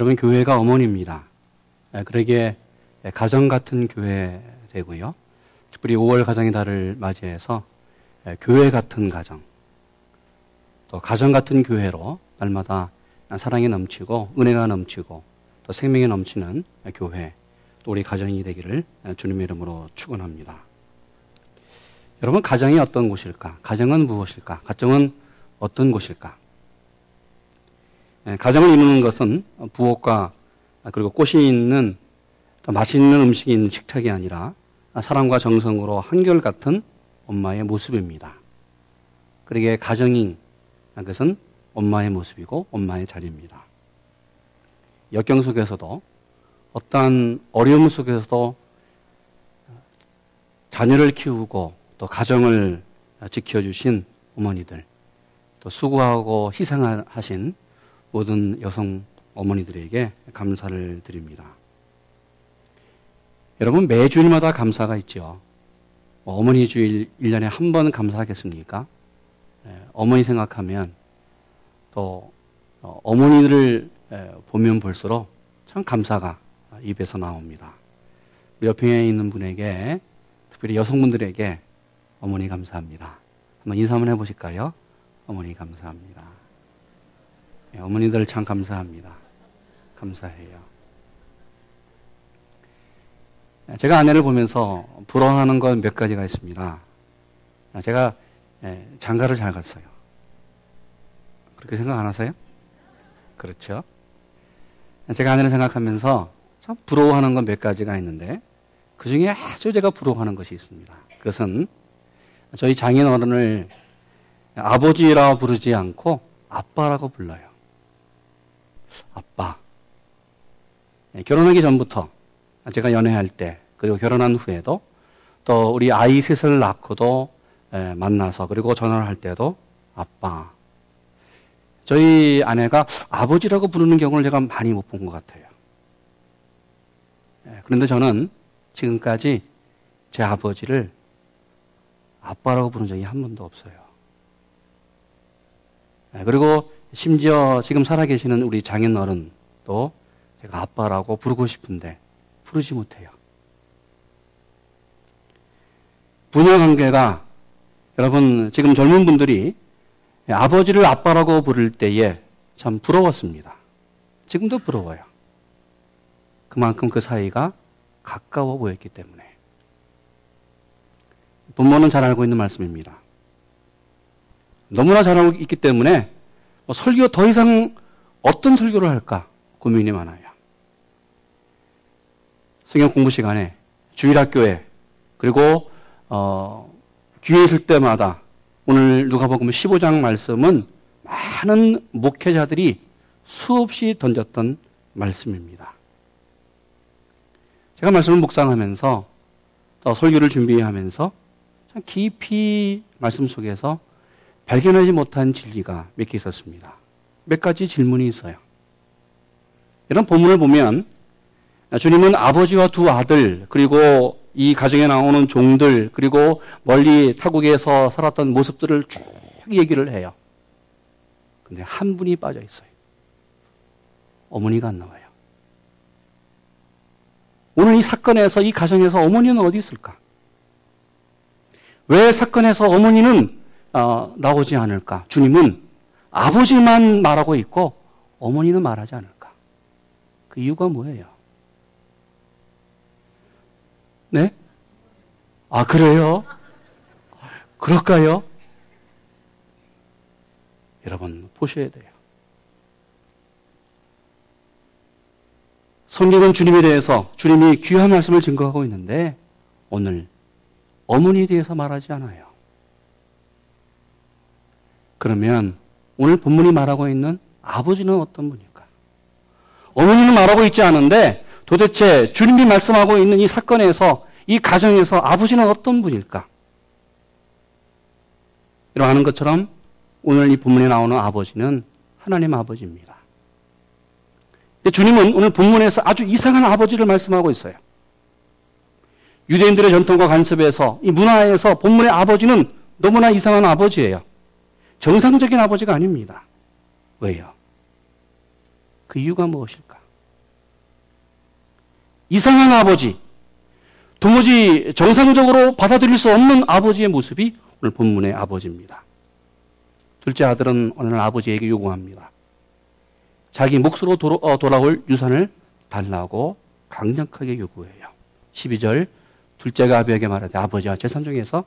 여러분, 교회가 어머니입니다. 예, 그러기에 가정 같은 교회 되고요. 특별히 5월 가정의 달을 맞이해서 예, 교회 같은 가정, 또 가정 같은 교회로 날마다 사랑이 넘치고 은혜가 넘치고 또 생명이 넘치는 교회, 또 우리 가정이 되기를 주님의 이름으로 축원합니다. 여러분 가정이 어떤 곳일까? 가정은 무엇일까? 가정은 어떤 곳일까? 예, 가정을 이루는 것은 부엌과 그리고 꽃이 있는 맛있는 음식이 있는 식탁이 아니라 사랑과 정성으로 한결같은 엄마의 모습입니다. 그러기에 가정인 것은 엄마의 모습이고 엄마의 자리입니다. 역경 속에서도 어떠한 어려움 속에서도 자녀를 키우고 또 가정을 지켜주신 어머니들, 또 수고하고 희생하신 모든 여성 어머니들에게 감사를 드립니다. 여러분, 매주일마다 감사가 있죠. 뭐 어머니 주일 1년에 한 번 감사하겠습니까? 예, 어머니 생각하면 또 어, 어머니를 보면 볼수록 참 감사가 입에서 나옵니다. 옆에 있는 분에게 특별히 여성분들에게 어머니 감사합니다. 한번 인사 한번 해보실까요? 어머니 감사합니다. 네, 어머니들 참 감사합니다. 감사해요. 제가 아내를 보면서 부러워하는 건 몇 가지가 있습니다. 제가 장가를 잘 갔어요. 그렇게 생각 안 하세요? 그렇죠. 제가 아내를 생각하면서 참 부러워하는 건 몇 가지가 있는데 그 중에 아주 제가 부러워하는 것이 있습니다. 그것은 저희 장인 어른을 아버지라고 부르지 않고 아빠라고 불러요. 아빠. 네, 결혼하기 전부터 제가 연애할 때 그리고 결혼한 후에도 또 우리 아이 셋을 낳고도 만나서 그리고 전화를 할 때도 아빠. 저희 아내가 아버지라고 부르는 경우를 제가 많이 못 본 것 같아요. 예, 그런데 저는 지금까지 제 아버지를 아빠라고 부른 적이 한 번도 없어요. 예, 그리고 심지어 지금 살아계시는 우리 장인 어른도 제가 아빠라고 부르고 싶은데 부르지 못해요. 부녀 관계가 여러분 지금 젊은 분들이 아버지를 아빠라고 부를 때에 참 부러웠습니다. 지금도 부러워요. 그만큼 그 사이가 가까워 보였기 때문에. 부모는 잘 알고 있는 말씀입니다. 너무나 잘 알고 있기 때문에 뭐 설교 더 이상 어떤 설교를 할까 고민이 많아요. 성경 공부 시간에 주일 학교에 그리고 어, 귀에 있을 때마다 오늘 누가복음 15장 말씀은 많은 목회자들이 수없이 던졌던 말씀입니다. 제가 말씀을 묵상하면서 또 설교를 준비하면서 참 깊이 말씀 속에서 발견하지 못한 진리가 몇 개 있었습니다. 몇 가지 질문이 있어요. 이런 본문을 보면 주님은 아버지와 두 아들 그리고 이 가정에 나오는 종들 그리고 멀리 타국에서 살았던 모습들을 쭉 얘기를 해요. 근데 한 분이 빠져 있어요. 어머니가 안 나와요. 오늘 이 사건에서 이 가정에서 어머니는 어디 있을까? 왜 사건에서 어머니는 어, 나오지 않을까? 주님은 아버지만 말하고 있고 어머니는 말하지 않을까? 그 이유가 뭐예요? 네? 아, 그래요? 그럴까요? 여러분, 보셔야 돼요. 성경은 주님에 대해서 주님이 귀한 말씀을 증거하고 있는데 오늘 어머니에 대해서 말하지 않아요. 그러면 오늘 본문이 말하고 있는 아버지는 어떤 분일까? 어머니는 말하고 있지 않은데 도대체 주님이 말씀하고 있는 이 사건에서 이 가정에서 아버지는 어떤 분일까? 이러하는 것처럼 오늘 이 본문에 나오는 아버지는 하나님 아버지입니다. 주님은 오늘 본문에서 아주 이상한 아버지를 말씀하고 있어요. 유대인들의 전통과 간섭에서 이 문화에서 본문의 아버지는 너무나 이상한 아버지예요. 정상적인 아버지가 아닙니다. 왜요? 그 이유가 무엇일까? 이상한 아버지, 도무지 정상적으로 받아들일 수 없는 아버지의 모습이 오늘 본문의 아버지입니다. 둘째 아들은 날 아버지에게 요구합니다. 자기 몫으로 어, 돌아올 유산을 달라고 강력하게 요구해요. 12절 둘째가 아비에게 말하되 아버지와 재산 중에서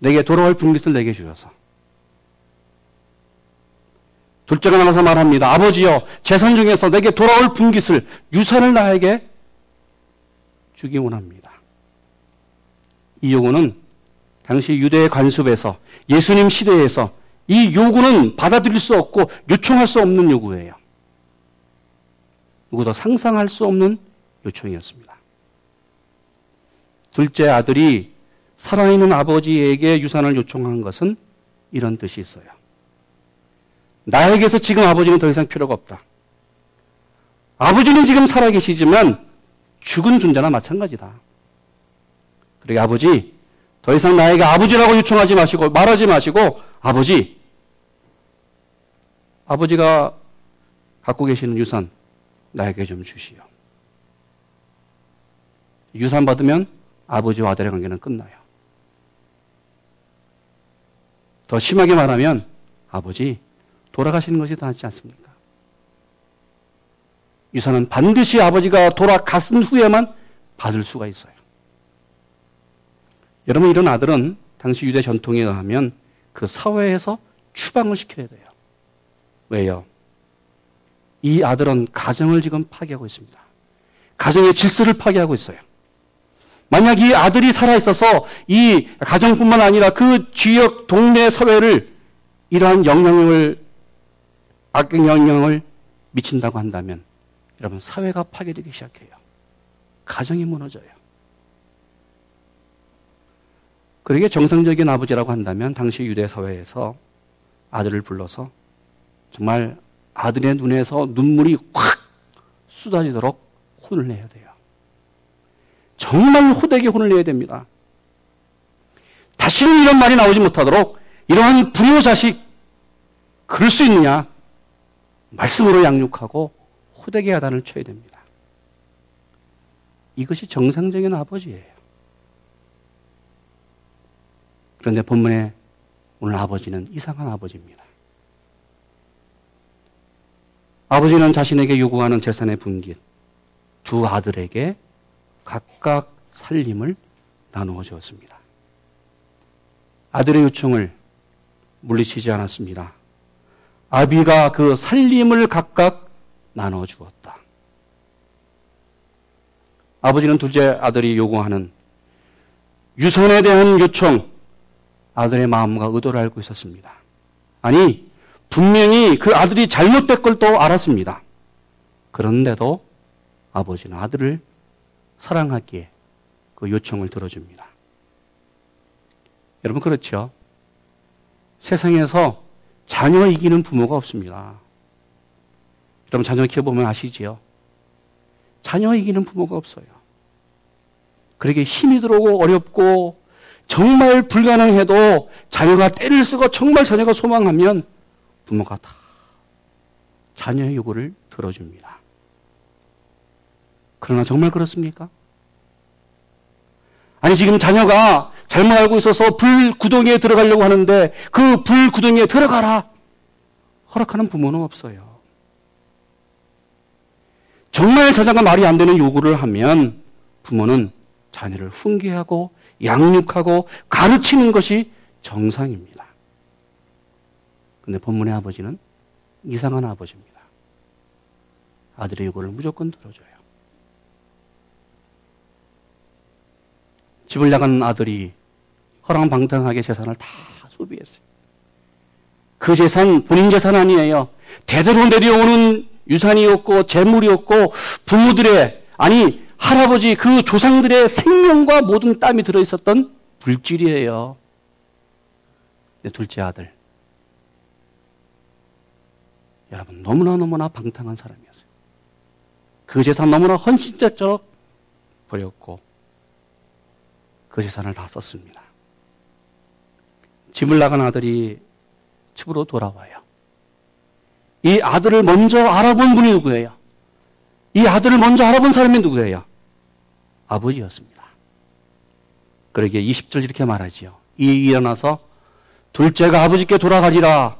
내게 돌아올 분깃을 내게 주셔서 둘째가 나가서 말합니다. 아버지여 재산 중에서 내게 돌아올 분깃을 유산을 나에게 주기 원합니다. 이 요구는 당시 유대 관습에서 예수님 시대에서 이 요구는 받아들일 수 없고 요청할 수 없는 요구예요. 누구도 상상할 수 없는 요청이었습니다. 둘째 아들이 살아있는 아버지에게 유산을 요청한 것은 이런 뜻이 있어요. 나에게서 지금 아버지는 더 이상 필요가 없다. 아버지는 지금 살아계시지만 죽은 존재나 마찬가지다. 그러게 아버지, 더 이상 나에게 아버지라고 요청하지 마시고, 말하지 마시고, 아버지, 아버지가 갖고 계시는 유산, 나에게 좀 주시오. 유산 받으면 아버지와 아들의 관계는 끝나요. 더 심하게 말하면 아버지 돌아가시는 것이 더 낫지 않습니까? 유산은 반드시 아버지가 돌아갔은 후에만 받을 수가 있어요. 여러분 이런 아들은 당시 유대 전통에 의하면 그 사회에서 추방을 시켜야 돼요. 왜요? 이 아들은 가정을 지금 파괴하고 있습니다. 가정의 질서를 파괴하고 있어요. 만약 이 아들이 살아있어서 이 가정뿐만 아니라 그 지역, 동네 사회를 이러한 영향을, 악영 영향을 미친다고 한다면 여러분 사회가 파괴되기 시작해요. 가정이 무너져요. 그러게 정상적인 아버지라고 한다면 당시 유대 사회에서 아들을 불러서 정말 아들의 눈에서 눈물이 확 쏟아지도록 혼을 내야 돼요. 정말 호되게 혼을 내야 됩니다. 다시는 이런 말이 나오지 못하도록 이러한 불효 자식 그럴 수 있느냐? 말씀으로 양육하고 호되게 야단을 쳐야 됩니다. 이것이 정상적인 아버지예요. 그런데 본문에 오늘 아버지는 이상한 아버지입니다. 아버지는 자신에게 요구하는 재산의 분깃 두 아들에게 각각 살림을 나누어 주었습니다. 아들의 요청을 물리치지 않았습니다. 아비가 그 살림을 각각 나눠 주었다. 아버지는 둘째 아들이 요구하는 유산에 대한 요청, 아들의 마음과 의도를 알고 있었습니다. 아니, 분명히 그 아들이 잘못된 걸 또 알았습니다. 그런데도 아버지는 아들을 사랑하기에 그 요청을 들어줍니다. 여러분 그렇죠? 세상에서 자녀 이기는 부모가 없습니다. 여러분 자녀 키워보면 아시지요? 자녀 이기는 부모가 없어요. 그러게 힘이 들어오고 어렵고 정말 불가능해도 자녀가 때를 쓰고 정말 자녀가 소망하면 부모가 다 자녀의 요구를 들어줍니다. 그러나 정말 그렇습니까? 아니, 지금 자녀가 잘못 알고 있어서 불구덩이에 들어가려고 하는데 그 불구덩이에 들어가라! 허락하는 부모는 없어요. 정말 자녀가 말이 안 되는 요구를 하면 부모는 자녀를 훈계하고 양육하고 가르치는 것이 정상입니다. 근데 본문의 아버지는 이상한 아버지입니다. 아들의 요구를 무조건 들어줘요. 집을 나간 아들이 허랑방탕하게 재산을 다 소비했어요. 그 재산 본인 재산 아니에요. 대대로 내려오는 유산이었고 재물이었고 부모들의 아니 할아버지 그 조상들의 생명과 모든 땀이 들어 있었던 물질이에요. 둘째 아들 여러분 너무나 너무나 방탕한 사람이었어요. 그 재산 너무나 헌신자적 버렸고 그 재산을 다 썼습니다. 집을 나간 아들이 집으로 돌아와요. 이 아들을 먼저 알아본 분이 누구예요? 이 아들을 먼저 알아본 사람이 누구예요? 아버지였습니다. 그러기에 20절 이렇게 말하지요. 이 일어나서 둘째가 아버지께 돌아가리라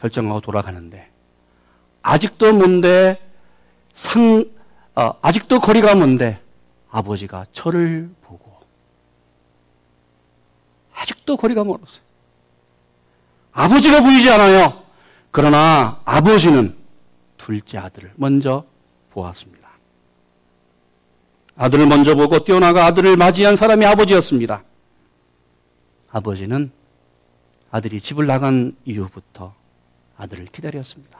결정하고 돌아가는데 아직도 뭔데 상 어, 아직도 거리가 먼데 아버지가 저를 보고 아직도 거리가 멀었어요. 아버지가 보이지 않아요. 그러나 아버지는 둘째 아들을 먼저 보았습니다. 아들을 먼저 보고 뛰어나가 아들을 맞이한 사람이 아버지였습니다. 아버지는 아들이 집을 나간 이후부터 아들을 기다렸습니다.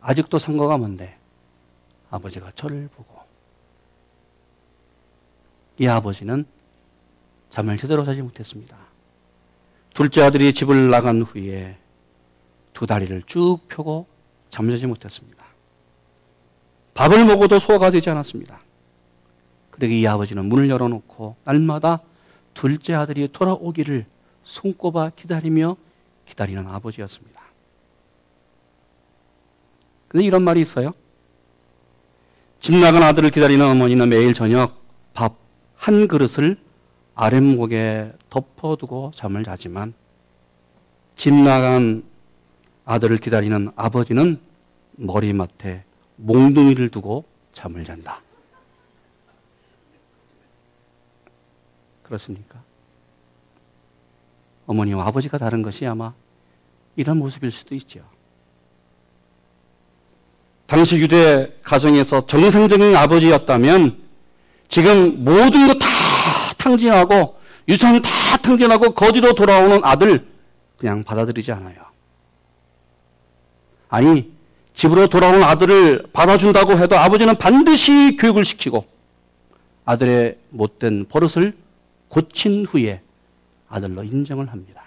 아직도 상거가 먼데 아버지가 저를 보고 이 아버지는 잠을 제대로 자지 못했습니다. 둘째 아들이 집을 나간 후에 두 다리를 쭉 펴고 잠자지 못했습니다. 밥을 먹어도 소화가 되지 않았습니다. 그러기 이 아버지는 문을 열어놓고 날마다 둘째 아들이 돌아오기를 손꼽아 기다리며 기다리는 아버지였습니다. 근데 이런 말이 있어요. 집 나간 아들을 기다리는 어머니는 매일 저녁 밥 한 그릇을 아랫목에 덮어두고 잠을 자지만 집 나간 아들을 기다리는 아버지는 머리맡에 몽둥이를 두고 잠을 잔다. 그렇습니까? 어머니와 아버지가 다른 것이 아마 이런 모습일 수도 있죠. 당시 유대 가정에서 정상적인 아버지였다면 지금 모든 것다 탕진하고 유산 다 탕진하고 거지로 돌아오는 아들 그냥 받아들이지 않아요. 아니 집으로 돌아오는 아들을 받아준다고 해도 아버지는 반드시 교육을 시키고 아들의 못된 버릇을 고친 후에 아들로 인정을 합니다.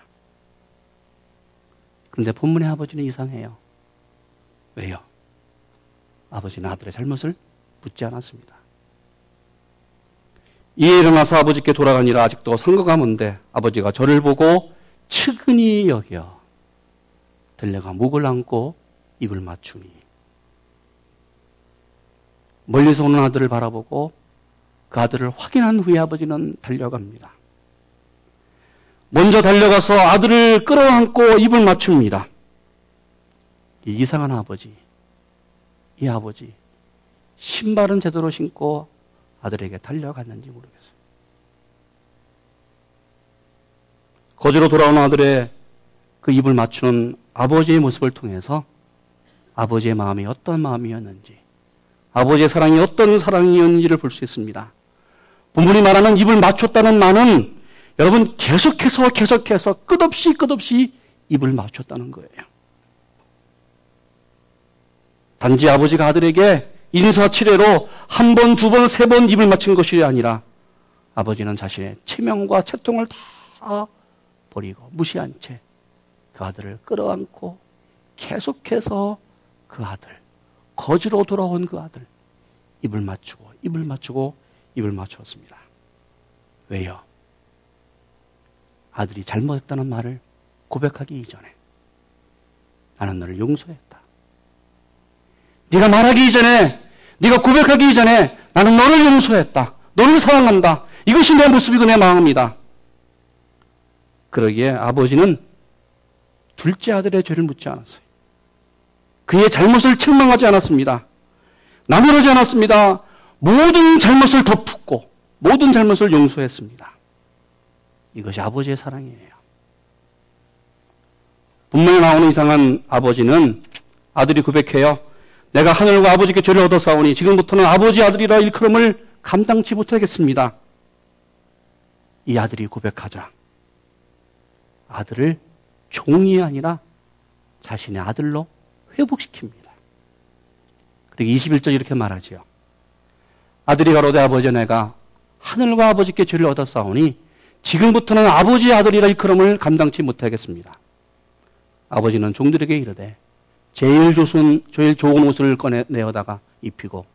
그런데 본문의 아버지는 이상해요. 왜요? 아버지는 아들의 잘못을 묻지 않았습니다. 이에 일어나서 아버지께 돌아가니라 아직도 상거가 먼데 아버지가 저를 보고 측은히 여겨 들려가 목을 안고 입을 맞추니 멀리서 오는 아들을 바라보고 그 아들을 확인한 후에 아버지는 달려갑니다. 먼저 달려가서 아들을 끌어안고 입을 맞춥니다. 이 이상한 아버지, 이 아버지, 신발은 제대로 신고 아들에게 달려갔는지 모르겠어요. 거지로 돌아온 아들의 그 입을 맞추는 아버지의 모습을 통해서 아버지의 마음이 어떤 마음이었는지, 아버지의 사랑이 어떤 사랑이었는지를 볼 수 있습니다. 본문이 말하는 입을 맞췄다는 말은 여러분 계속해서 계속해서 끝없이 끝없이 입을 맞췄다는 거예요. 단지 아버지가 아들에게 인사치레로 한 번, 두 번, 세 번 입을 맞춘 것이 아니라 아버지는 자신의 체명과 채통을 다 버리고 무시한 채 그 아들을 끌어안고 계속해서 그 아들, 거지로 돌아온 그 아들, 입을 맞추고, 입을 맞추고, 입을 맞추었습니다. 왜요? 아들이 잘못했다는 말을 고백하기 이전에 나는 너를 용서했다. 네가 말하기 이전에, 네가 고백하기 이전에 나는 너를 용서했다. 너를 사랑한다. 이것이 내 모습이고 내 마음이다. 그러기에 아버지는 둘째 아들의 죄를 묻지 않았어요. 그의 잘못을 책망하지 않았습니다. 나무라지 않았습니다. 모든 잘못을 덮고 모든 잘못을 용서했습니다. 이것이 아버지의 사랑이에요. 분명히 나오는 이상한 아버지는 아들이 고백해요. 내가 하늘과 아버지께 죄를 얻어 싸우니 지금부터는 아버지 아들이라 일컬음을 감당치 못하겠습니다. 이 아들이 고백하자 아들을 종이 아니라 자신의 아들로 회복시킵니다. 그리고 21절 이렇게 말하지요. 아들이 가로되 아버지 내가 하늘과 아버지께 죄를 싸우니 지금부터는 아버지의 아들이라 일컬음을 감당치 못하겠습니다. 아버지는 종들에게 이르되 제일 좋은, 제일 좋은 옷을 꺼내 내어다가 입히고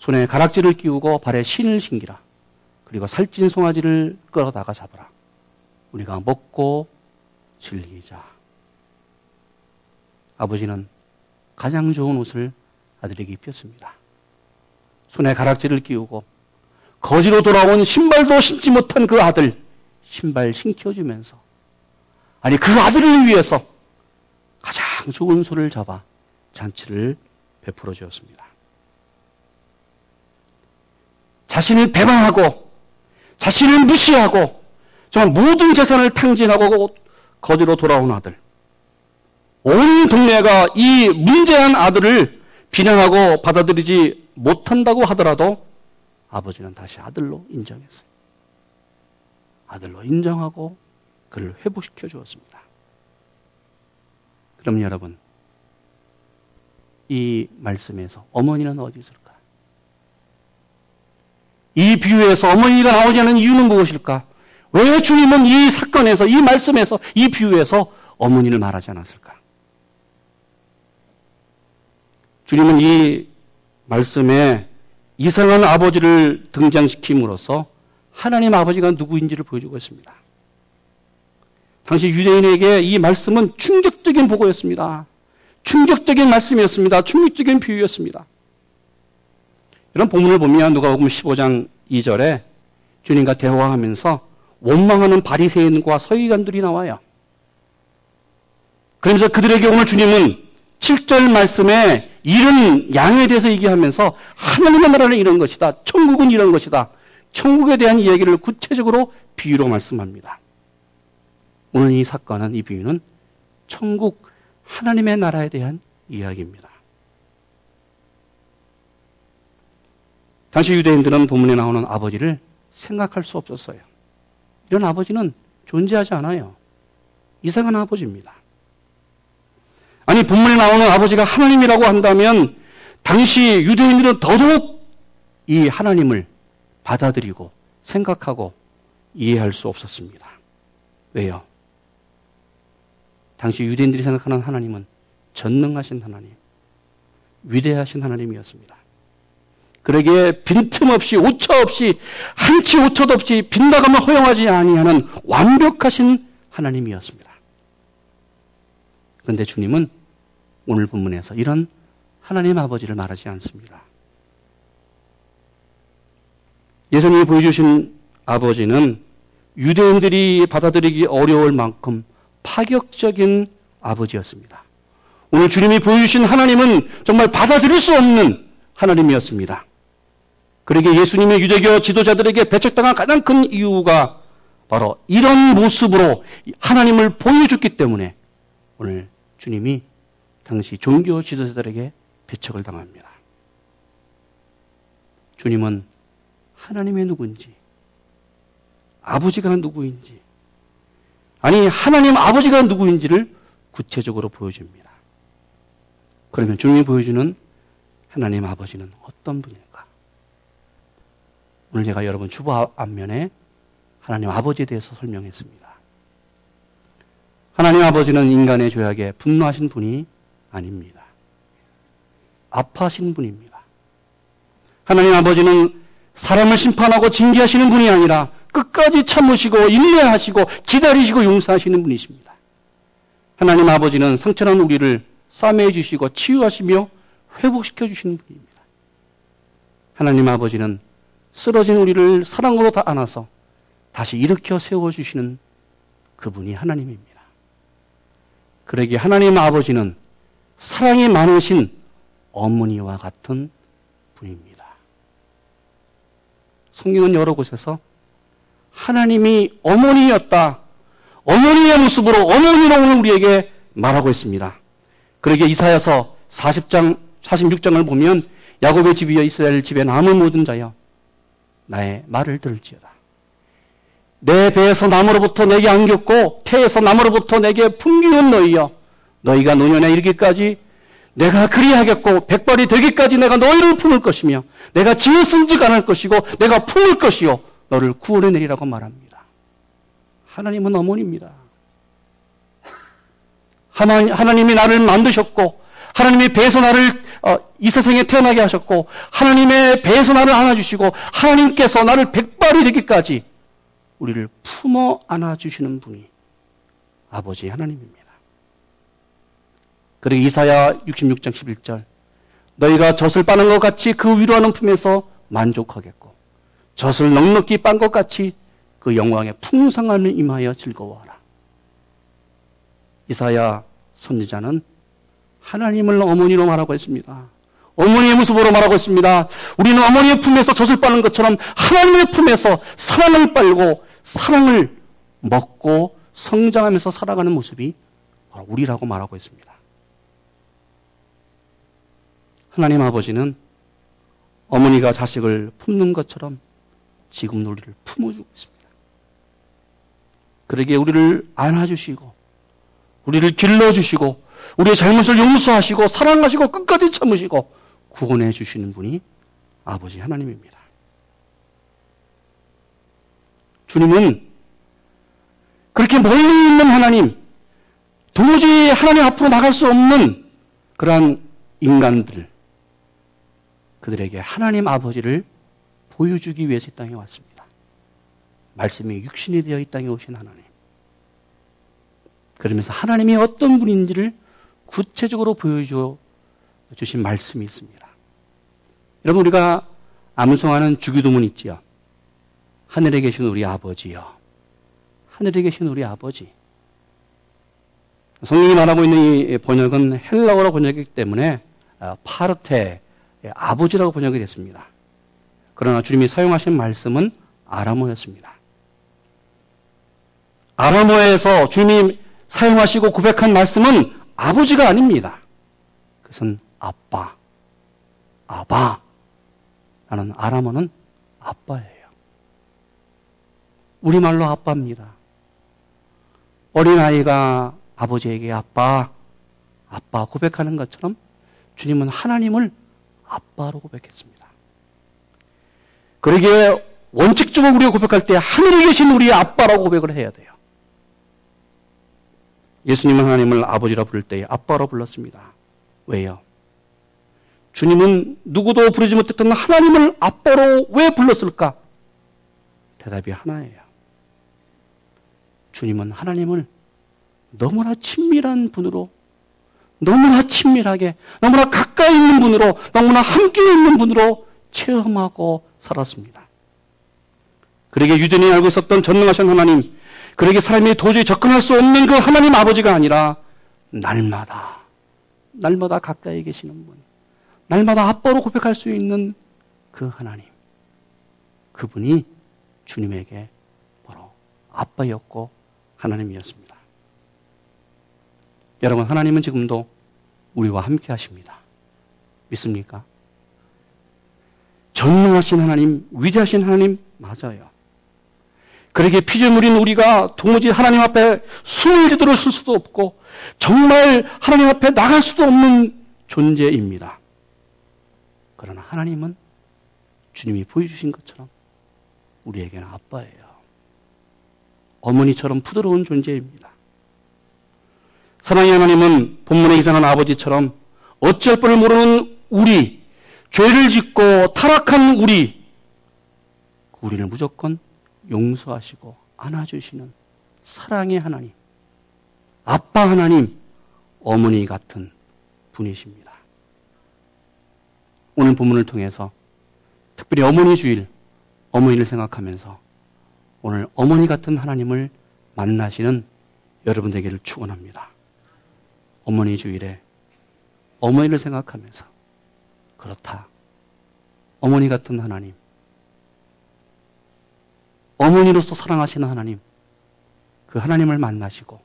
손에 가락지를 끼우고 발에 신을 신기라. 그리고 살찐 송아지를 끌어다가 잡아라. 우리가 먹고 즐기자. 아버지는 가장 좋은 옷을 아들에게 입혔습니다. 손에 가락지를 끼우고 거지로 돌아온 신발도 신지 못한 그 아들 신발 신켜주면서 아니 그 아들을 위해서 가장 좋은 소를 잡아 잔치를 베풀어 주었습니다. 자신을 배반하고 자신을 무시하고 정말 모든 재산을 탕진하고 거지로 돌아온 아들. 온 동네가 이 문제한 아들을 비난하고 받아들이지 못한다고 하더라도 아버지는 다시 아들로 인정했어요. 아들로 인정하고 그를 회복시켜 주었습니다. 그럼 여러분, 이 말씀에서 어머니는 어디 있을까? 이 비유에서 어머니가 나오지 않은 이유는 무엇일까? 왜 주님은 이 사건에서, 이 말씀에서, 이 비유에서 어머니를 말하지 않았을까? 주님은 이 말씀에 이상한 아버지를 등장시킴으로써 하나님 아버지가 누구인지를 보여주고 있습니다. 당시 유대인에게 이 말씀은 충격적인 보고였습니다. 충격적인 말씀이었습니다. 충격적인 비유였습니다. 이런 본문을 보면 누가복음 15장 2절에 주님과 대화하면서 원망하는 바리새인과 서기관들이 나와요. 그러면서 그들에게 오늘 주님은 7절 말씀에 이런 양에 대해서 얘기하면서 하나님의 나라는 이런 것이다. 천국은 이런 것이다. 천국에 대한 이야기를 구체적으로 비유로 말씀합니다. 오늘 이 사건은 이 비유는 천국 하나님의 나라에 대한 이야기입니다. 당시 유대인들은 본문에 나오는 아버지를 생각할 수 없었어요. 이런 아버지는 존재하지 않아요. 이상한 아버지입니다. 아니, 본문에 나오는 아버지가 하나님이라고 한다면 당시 유대인들은 더더욱 이 하나님을 받아들이고 생각하고 이해할 수 없었습니다. 왜요? 당시 유대인들이 생각하는 하나님은 전능하신 하나님, 위대하신 하나님이었습니다. 그러기에 빈틈없이 오차 없이 한치 오차도 없이 빈나감을 허용하지 아니하는 완벽하신 하나님이었습니다. 그런데 주님은 오늘 본문에서 이런 하나님 아버지를 말하지 않습니다. 예수님이 보여주신 아버지는 유대인들이 받아들이기 어려울 만큼 파격적인 아버지였습니다. 오늘 주님이 보여주신 하나님은 정말 받아들일 수 없는 하나님이었습니다. 그러게 예수님의 유대교 지도자들에게 배척당한 가장 큰 이유가 바로 이런 모습으로 하나님을 보여줬기 때문에 오늘 주님이 당시 종교 지도자들에게 배척을 당합니다. 주님은 하나님의 누구인지, 아버지가 누구인지, 아니, 하나님 아버지가 누구인지를 구체적으로 보여줍니다. 그러면 주님이 보여주는 하나님 아버지는 어떤 분일까? 오늘 제가 여러분 주보 앞면에 하나님 아버지에 대해서 설명했습니다. 하나님 아버지는 인간의 죄악에 분노하신 분이 아닙니다. 아파하신 분입니다. 하나님 아버지는 사람을 심판하고 징계하시는 분이 아니라 끝까지 참으시고 인내하시고 기다리시고 용서하시는 분이십니다. 하나님 아버지는 상처난 우리를 싸매 주시고 치유하시며 회복시켜 주시는 분입니다. 하나님 아버지는 쓰러진 우리를 사랑으로 다 안아서 다시 일으켜 세워 주시는 그분이 하나님입니다. 그러기 하나님 아버지는 사랑이 많으신 어머니와 같은 분입니다. 성경은 여러 곳에서 하나님이 어머니였다. 어머니의 모습으로 어머니로 오늘 우리에게 말하고 있습니다. 그러게 이사야서 40장 46장을 보면 야곱의 집이여 이스라엘 집에 남은 모든 자여 나의 말을 들을지어다. 내 배에서 나무로부터 내게 안겼고 태에서 나무로부터 내게 풍기는 너희여 너희가 노년에 이르기까지 내가 그리하겠고 백발이 되기까지 내가 너희를 품을 것이며 내가 지었은즉 안할 것이고 내가 품을 것이요 너를 구원해 내리라고 말합니다. 하나님은 어머니입니다. 하나님, 하나님이 나를 만드셨고, 하나님이 배에서 나를 어, 이 세상에 태어나게 하셨고, 하나님의 배에서 나를 안아주시고, 하나님께서 나를 백발이 되기까지 우리를 품어 안아주시는 분이 아버지 하나님입니다. 그리고 이사야 66장 11절, 너희가 젖을 빠는 것 같이 그 위로하는 품에서 만족하겠고, 젖을 넉넉히 빤 것 같이 그 영광의 풍성함을 임하여 즐거워하라. 이사야 선지자는 하나님을 어머니로 말하고 있습니다. 어머니의 모습으로 말하고 있습니다. 우리는 어머니의 품에서 젖을 빠는 것처럼 하나님의 품에서 사랑을 빨고 사랑을 먹고 성장하면서 살아가는 모습이 바로 우리라고 말하고 있습니다. 하나님 아버지는 어머니가 자식을 품는 것처럼 지금 우리를 품어주고 있습니다. 그러기에 우리를 안아주시고, 우리를 길러주시고, 우리의 잘못을 용서하시고, 사랑하시고, 끝까지 참으시고, 구원해 주시는 분이 아버지 하나님입니다. 주님은 그렇게 멀리 있는 하나님, 도무지 하나님 앞으로 나갈 수 없는 그러한 인간들, 그들에게 하나님 아버지를 보여주기 위해서 이 땅에 왔습니다. 말씀이 육신이 되어 이 땅에 오신 하나님. 그러면서 하나님이 어떤 분인지를 구체적으로 보여줘 주신 말씀이 있습니다. 여러분, 우리가 암송하는 주기도문 있지요. 하늘에 계신 우리 아버지요. 하늘에 계신 우리 아버지. 성경이 말하고 있는 이 번역은 헬라어로 번역이기 때문에 아, 파르테, 아버지라고 번역이 됐습니다. 그러나 주님이 사용하신 말씀은 아람어였습니다. 아람어에서 주님이 사용하시고 고백한 말씀은 아버지가 아닙니다. 그것은 아빠, 아바 라는 아람어는 아빠예요. 우리말로 아빠입니다. 어린아이가 아버지에게 아빠, 아빠 고백하는 것처럼 주님은 하나님을 아빠로 고백했습니다. 그러기에 원칙적으로 우리가 고백할 때 하늘에 계신 우리 아빠라고 고백을 해야 돼요. 예수님은 하나님을 아버지라 부를 때 아빠로 불렀습니다. 왜요? 주님은 누구도 부르지 못했던 하나님을 아빠로 왜 불렀을까? 대답이 하나예요. 주님은 하나님을 너무나 친밀한 분으로, 너무나 친밀하게, 너무나 가까이 있는 분으로, 너무나 함께 있는 분으로 체험하고 살았습니다. 그러게 유대인이 알고 있었던 전능하신 하나님, 그러게 사람이 도저히 접근할 수 없는 그 하나님 아버지가 아니라 날마다, 날마다 가까이 계시는 분, 날마다 아빠로 고백할 수 있는 그 하나님. 그분이 주님에게 바로 아빠였고 하나님이었습니다. 여러분, 하나님은 지금도 우리와 함께 하십니다. 믿습니까? 전능하신 하나님, 위대하신 하나님 맞아요. 그러게 피조물인 우리가 도무지 하나님 앞에 숨을 제대로 쓸 수도 없고 정말 하나님 앞에 나갈 수도 없는 존재입니다. 그러나 하나님은 주님이 보여주신 것처럼 우리에게는 아빠예요. 어머니처럼 부드러운 존재입니다. 사랑의 하나님은 본문에 이상한 아버지처럼 어찌할 뻔을 모르는 우리, 죄를 짓고 타락한 우리, 우리를 무조건 용서하시고 안아주시는 사랑의 하나님, 아빠 하나님, 어머니 같은 분이십니다. 오늘 본문을 통해서 특별히 어머니 주일, 어머니를 생각하면서 오늘 어머니 같은 하나님을 만나시는 여러분 되기를 축원합니다. 어머니 주일에 어머니를 생각하면서 그렇다. 어머니 같은 하나님. 어머니로서 사랑하시는 하나님. 그 하나님을 만나시고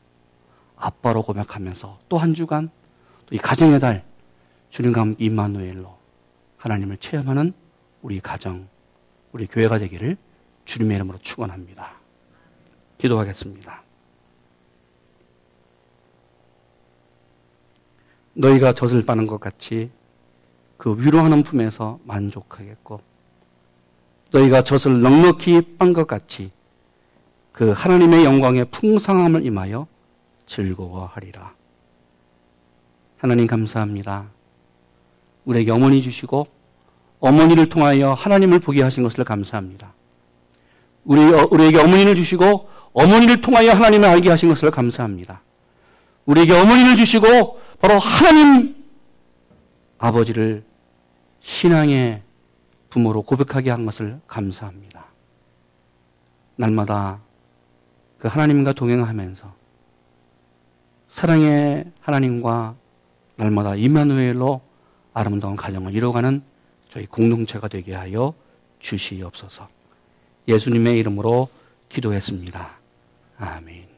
아빠로 고백하면서 또 한 주간 또 이 가정의 달 주님과 함께 임마누엘로 하나님을 체험하는 우리 가정, 우리 교회가 되기를 주님의 이름으로 축원합니다. 기도하겠습니다. 너희가 젖을 빠는 것 같이 그 위로하는 품에서 만족하겠고 너희가 젖을 넉넉히 빤 것 같이 그 하나님의 영광의 풍성함을 임하여 즐거워하리라. 하나님 감사합니다. 우리에게 어머니 주시고 어머니를 통하여 하나님을 보게 하신 것을 감사합니다. 우리, 어, 우리에게 어머니를 주시고 어머니를 통하여 하나님을 알게 하신 것을 감사합니다. 우리에게 어머니를 주시고 바로 하나님 아버지를 신앙의 부모로 고백하게 한 것을 감사합니다. 날마다 그 하나님과 동행하면서 사랑의 하나님과 날마다 이마누엘로 아름다운 가정을 이뤄가는 저희 공동체가 되게 하여 주시옵소서. 예수님의 이름으로 기도했습니다. 아멘.